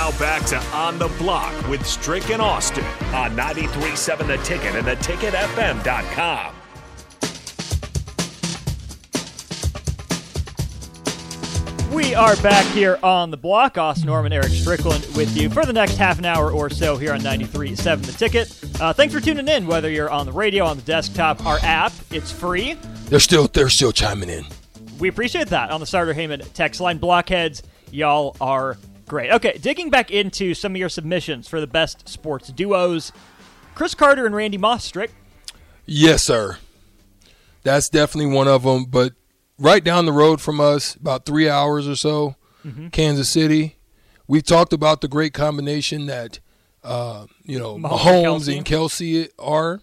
Now back to On the Block with Strick and Austin on 93.7 The Ticket and theticketfm.com. We are back here on the block. Austin Norman, Eric Strickland with you for the next half an hour or so here on 93.7 The Ticket. Uh, thanks for tuning in, whether you're on the radio, on the desktop, our app. It's free. They're still they're still chiming in. We appreciate that on the Starter Heyman text line. Blockheads, y'all are great. Okay, digging back into some of your submissions for the best sports duos. Cris Carter and Randy Moss, Strick. Yes, sir. That's definitely one of them. But right down the road from us, about three hours or so, Kansas City. We've talked about the great combination that uh, you know Mahomes and Mahomes Kelsey. and Kelsey are.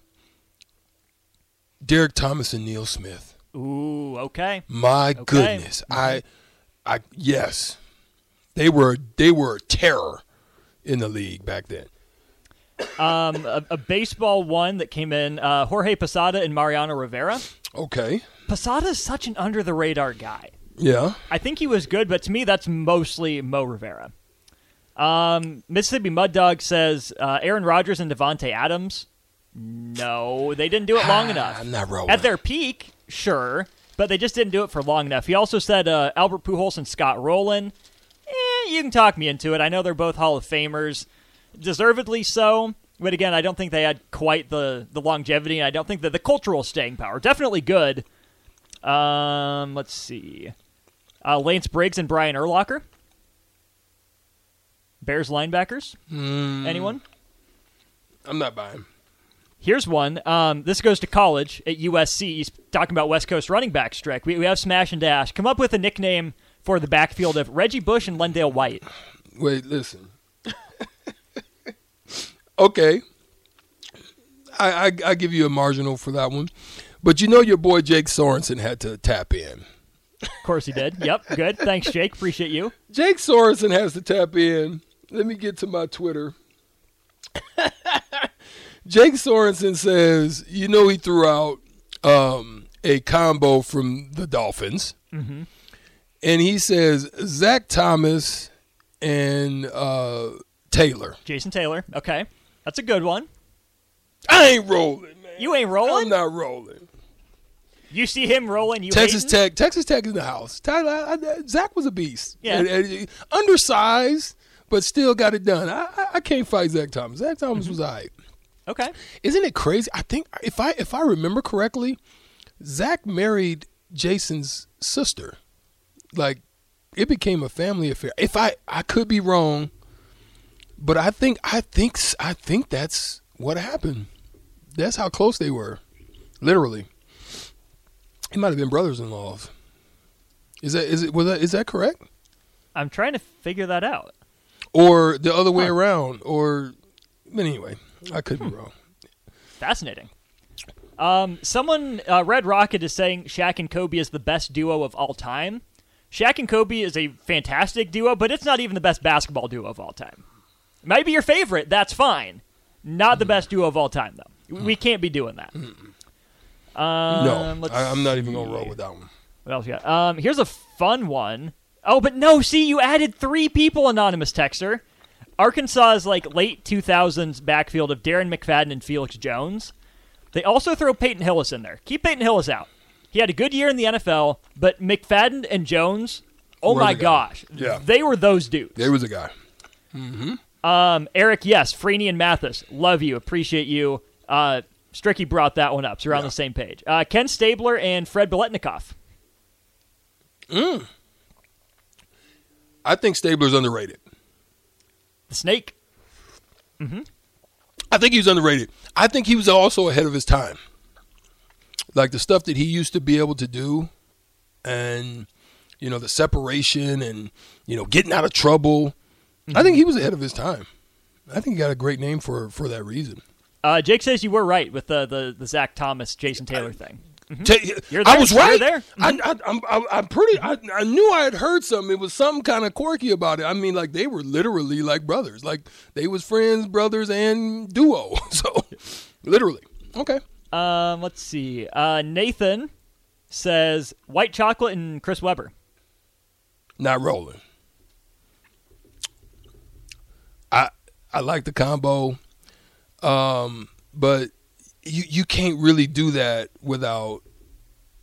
Derrick Thomas and Neil Smith. Ooh, okay. My goodness, I, I yes, they were they were a terror in the league back then. Um, a, a baseball one that came in uh, Jorge Posada and Mariano Rivera. Okay, Posada is such an under the radar guy. yeah, I think he was good, but to me, that's mostly Mo Rivera. Um, Mississippi Mud Dog says uh, Aaron Rodgers and Davante Adams. No, they didn't do it long enough. I'm not rolling. At their peak, sure, but they just didn't do it for long enough. He also said uh, Albert Pujols and Scott Rolen. You can talk me into it. I know they're both Hall of Famers, deservedly so. But again, I don't think they had quite the the longevity, and I don't think that the cultural staying power. Definitely good. Um, let's see. Uh, Lance Briggs and Brian Urlacher. Bears linebackers. Anyone? I'm not buying. Here's one. Um, this goes to college at USC. He's talking about West Coast running back Strick. We, we have Smash and Dash. Come up with a nickname for the backfield of Reggie Bush and Lendale White. Wait, listen. okay, I, I I give you a marginal for that one, but you know your boy Jake Sorensen had to tap in. Of course he did. Yep, good. Thanks, Jake. Appreciate you. Jake Sorensen has to tap in. Let me get to my Twitter. Jake Sorensen says, you know, he threw out um, a combo from the Dolphins. Mm-hmm. And he says, Zach Thomas and uh, Taylor. Jason Taylor. Okay. That's a good one. I ain't rolling, man. You ain't rolling. I'm not rolling. You see him rolling, you Texas hating? Tech. Texas Tech is in the house. Tyler, I, I, Zach was a beast. Yeah. And- and undersized, but still got it done. I, I, can't fight Zach Thomas. Zach Thomas Mm-hmm. was all right. Okay. Isn't it crazy? I think if I if I remember correctly, Zach married Jason's sister. Like it became a family affair. If I I could be wrong, but I think I think I think that's what happened. That's how close they were, literally. It might have been brothers-in-laws. Is that is it was that is that correct? I'm trying to figure that out. Or the other way Huh. around? Or but anyway, I could Hmm. be wrong. Fascinating. Um, someone, uh, Red Rocket is saying Shaq and Kobe is the best duo of all time. Shaq and Kobe is a fantastic duo, but it's not even the best basketball duo of all time. It might be your favorite. That's fine. Not the best duo of all time, though. We can't be doing that. Um, no, I, I'm not even gonna roll with that one. What else you got? Um, here's a fun one. Oh, but no, see, you added three people, anonymous texter. Arkansas's like late 2000s backfield of Darren McFadden and Felix Jones. They also throw Peyton Hillis in there. Keep Peyton Hillis out. He had a good year in the NFL, but McFadden and Jones, oh Were my the guy. gosh, Yeah. they were those dudes. There was a guy. Um, Eric, yes, Freeney and Mathis, love you, appreciate you. Uh, Stricky brought that one up, so we're on the same page. Uh, Ken Stabler and Fred Biletnikoff. I think Stabler's underrated. The Snake. I think he was underrated. I think he was also ahead of his time. Like the stuff that he used to be able to do, and you know the separation and you know getting out of trouble. I think he was ahead of his time. I think he got a great name for for that reason. Uh, Jake says you were right with the the, the Zach Thomas Jason Taylor thing. Ta- Mm-hmm. I there. was You're right. there. Mm-hmm. I, I, I'm, I'm, I'm pretty. I, I knew I had heard something. It was something kind of quirky about it. I mean, like they were literally like brothers. Like they was friends, brothers, and duo. So, literally. Okay. Um, let's see. Uh, Nathan says white chocolate and Chris Webber. Not rolling. I I like the combo, um, but you you can't really do that without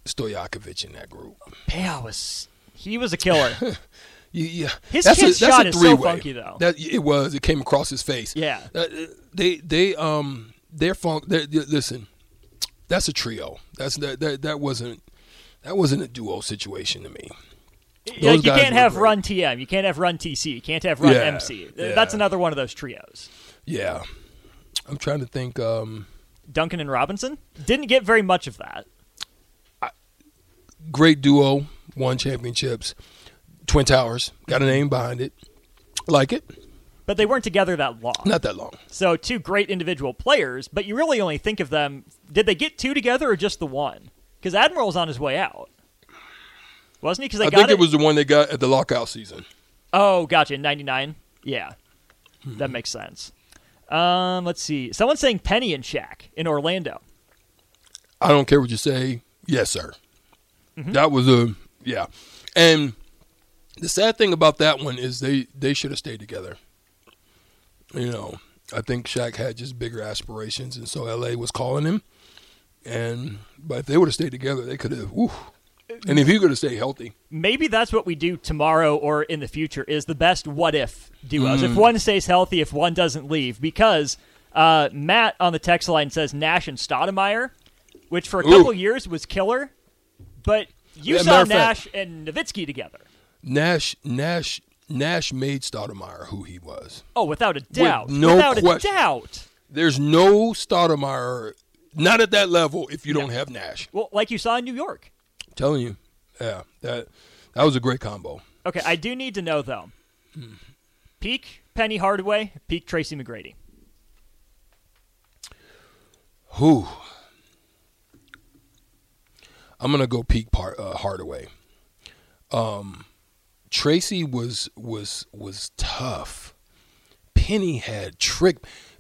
Stojakovic in that group. Peja was he was a killer. Yeah, His that's kid's a, that's shot a is so funky, though. That it was. It came across his face. Yeah. Uh, they they um they're funk. They're, they're- listen, that's a trio. That's that that that wasn't that wasn't a duo situation to me. like you can't have great. run TM, you can't have run TC, you can't have run Yeah, MC. Yeah. That's another one of those trios. Yeah, I'm trying to think. Um, Duncan and Robinson didn't get very much of that. great duo, won championships. Twin Towers got a name behind it. Like it. But they weren't together that long. Not that long. So two great individual players, but you really only think of them. Did they get two together or just the one? Because Admiral's on his way out, wasn't he? Because I got think it was the one they got at the lockout season. Oh, gotcha. In '99. Yeah, Hmm. that makes sense. Um, let's see. Someone's saying Penny and Shaq in Orlando. I don't care what you say. Yes, sir. That was a yeah. And the sad thing about that one is they they should have stayed together. You know, I think Shaq had just bigger aspirations, and so LA was calling him. And but if they would have stayed together, they could have. And if he could have stayed healthy, Maybe that's what we do tomorrow or in the future is the best what if duos. Hmm. If one stays healthy, if one doesn't leave, because uh, Matt on the text line says Nash and Stoudemire, which for a couple years was killer, but you Yeah, saw Nash fact- and Nowitzki together. Nash Nash Nash made Stoudemire who he was. Oh, without a doubt, no without question. a doubt. There's no Stoudemire, not at that level, if you don't have Nash. Well, like you saw in New York. telling you, yeah, that that was a great combo. Okay, I do need to know though. Peak Penny Hardaway, peak Tracy McGrady. Who? I'm gonna go peak part uh, Hardaway. Um, Tracy was was was tough. Penny had trick.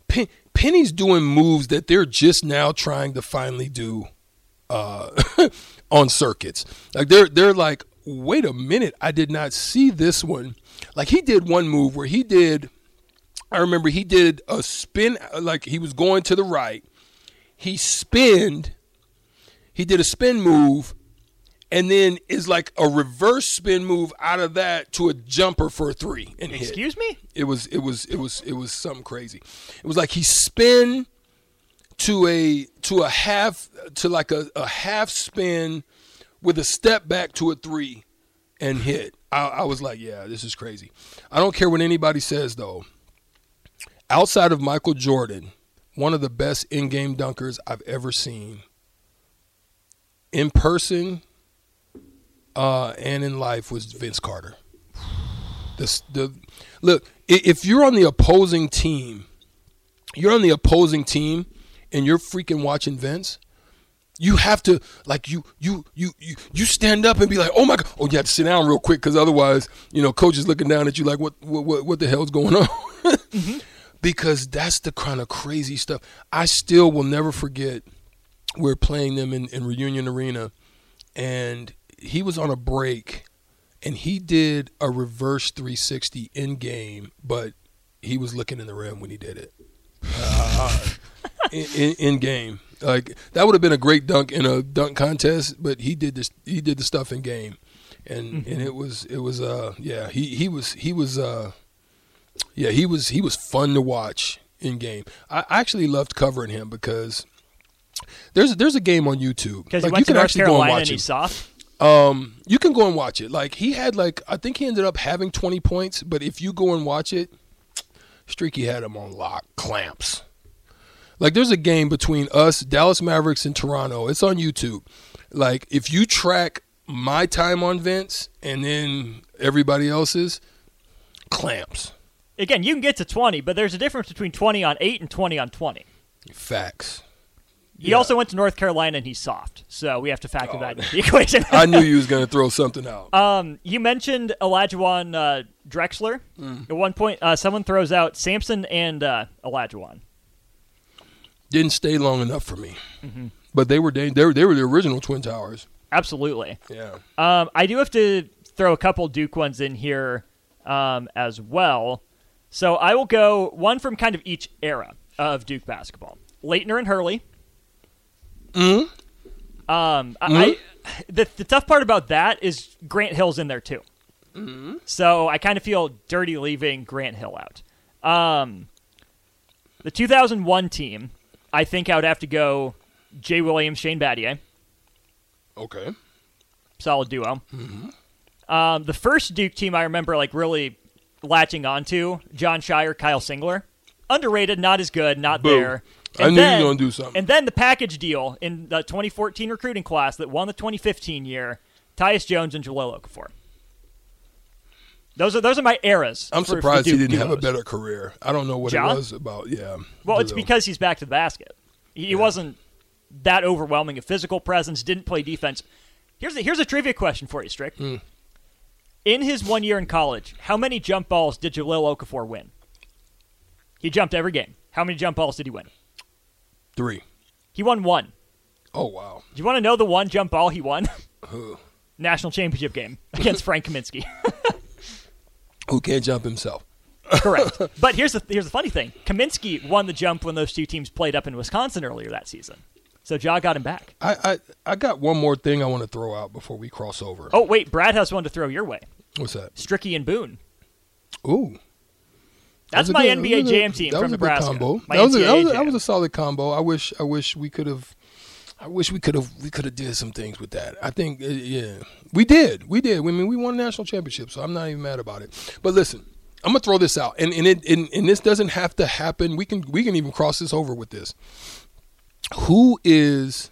Pen, Penny's doing moves that they're just now trying to finally do uh, on circuits. Like they're they're like, wait a minute, I did not see this one. Like he did one move where he did. I remember he did a spin, like he was going to the right. He spinned. He did a spin move, and then is like a reverse spin move out of that to a jumper for a three and hit. Excuse me? It was it was it was it was something crazy. It was like he spin to a to a half to like a, a half spin with a step back to a three and hit. I, I was like, yeah, this is crazy. I don't care what anybody says though. Outside of Michael Jordan, one of the best in-game dunkers I've ever seen. In person uh, and in life was Vince Carter. The, the look if you're on the opposing team, you're on the opposing team, and you're freaking watching Vince. You have to like you you you you you stand up and be like, oh my god! Oh, you have to sit down real quick because otherwise, you know, coach is looking down at you like, what what what, what the hell's going on? Because that's the kind of crazy stuff. I still will never forget. We're playing them in, in Reunion Arena, and he was on a break and he did a reverse 360 in game, but he was looking in the rim when he did it. Uh, in, in, in game, like that would have been a great dunk in a dunk contest, but he did this. He did the stuff in game, and and it was it was uh yeah he he was he was uh yeah he was he was fun to watch in game. I actually loved covering him because. There's there's a game on YouTube. Because Like, you can North actually go and Carolina watch and it. Um, you can go and watch it. Like he had like I think he ended up having 20 points, but if you go and watch it, Streaky had him on lock, clamps. Like there's a game between us, Dallas Mavericks and Toronto. It's on YouTube. Like if you track my time on Vince and then everybody else's clamps. Again, you can get to 20, but there's a difference between 20 on 8 and 20 on 20. Facts. He Yeah. also went to North Carolina and he's soft, so we have to factor that into the equation. I knew you was gonna throw something out. um, you mentioned Olajuwon uh, Drexler. Mm. At one point, uh, someone throws out Sampson and uh, Olajuwon. Didn't stay long enough for me. But they were they, they were they were the original Twin Towers. Absolutely. Yeah. Um, I do have to throw a couple Duke ones in here um, as well. So I will go one from kind of each era of Duke basketball. Laettner and Hurley. Um, I, I the, the tough part about that is Grant Hill's in there too. So I kind of feel dirty leaving Grant Hill out. Um, the 2001 team, I think I would have to go Jay Williams, Shane Battier. Okay. solid duo. Um, the first Duke team I remember like really latching onto Jon Scheyer, Kyle Singler, underrated, not as good, not Boo. there. I knew you were gonna do something. And then the package deal in the 2014 recruiting class that won the 2015 year, Tyus Jones and Jahlil Okafor. Those are those are my eras. I'm for- for surprised he didn't have a better career. I don't know what John? it was about. Yeah. Well, it's because he's back to the basket. He, he wasn't that overwhelming a physical presence. Didn't play defense. Here's a, here's a trivia question for you, Strick. Hmm. In his one year in college, how many jump balls did Jahlil Okafor win? He jumped every game. How many jump balls did he win? Three. He won one. Oh wow. Do you want to know the one jump ball he won? National championship game against Frank Kaminsky. Who can't jump himself? Correct. But here's the here's the funny thing: Kaminsky won the jump when those two teams played up in Wisconsin earlier that season. So Ja got him back. I, I I got one more thing I want to throw out before we cross over. Oh wait, Brad has one to throw your way. What's that? Stricky and Boone. Ooh. That's That my good- NBA that was a- Jam team that from was a good Nebraska. combo. My That was, a, that, was, that was a solid combo. I wish I wish we could have. I wish we could have we could have did some things with that. I think uh, yeah we did we did. I mean we won a national championship, so I'm not even mad about it. But listen, I'm gonna throw this out, and and it and, and this doesn't have to happen. We can we can even cross this over with this. Who is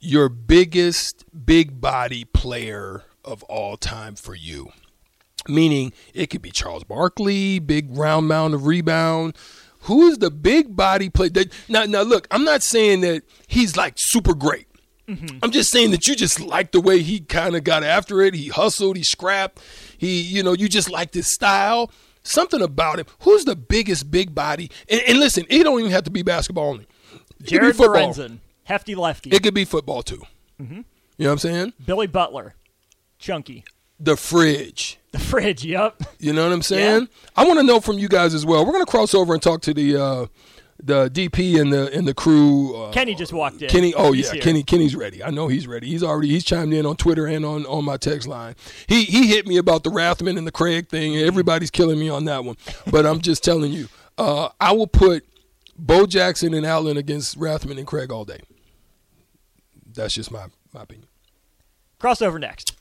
your biggest big body player of all time for you? Meaning it could be Charles Barkley, big round mound of rebound. Who is the big body play? That, now, now look, I'm not saying that he's like super great. Mm-hmm. I'm just saying that you just like the way he kind of got after it. He hustled, he scrapped, he, you know, you just like his style. Something about him. Who's the biggest big body? And, and listen, it don't even have to be basketball only. It Jared. Lorenzen, hefty lefty. It could be football too. Mm-hmm. You know what I'm saying? Billy Butler, chunky. The fridge. The fridge. Yup. You know what I'm saying? I want to know from you guys as well. We're gonna cross over and talk to the uh, the DP and the and the crew. Uh, Kenny just walked in. Kenny, oh He's yeah, here. Kenny. Kenny's ready. I know he's ready. He's already he's chimed in on Twitter and on on my text line. He he hit me about the Rathman and the Craig thing. Everybody's killing me on that one, but I'm just telling you, uh, I will put Bo Jackson and Allen against Rathman and Craig all day. That's just my my opinion. Crossover next.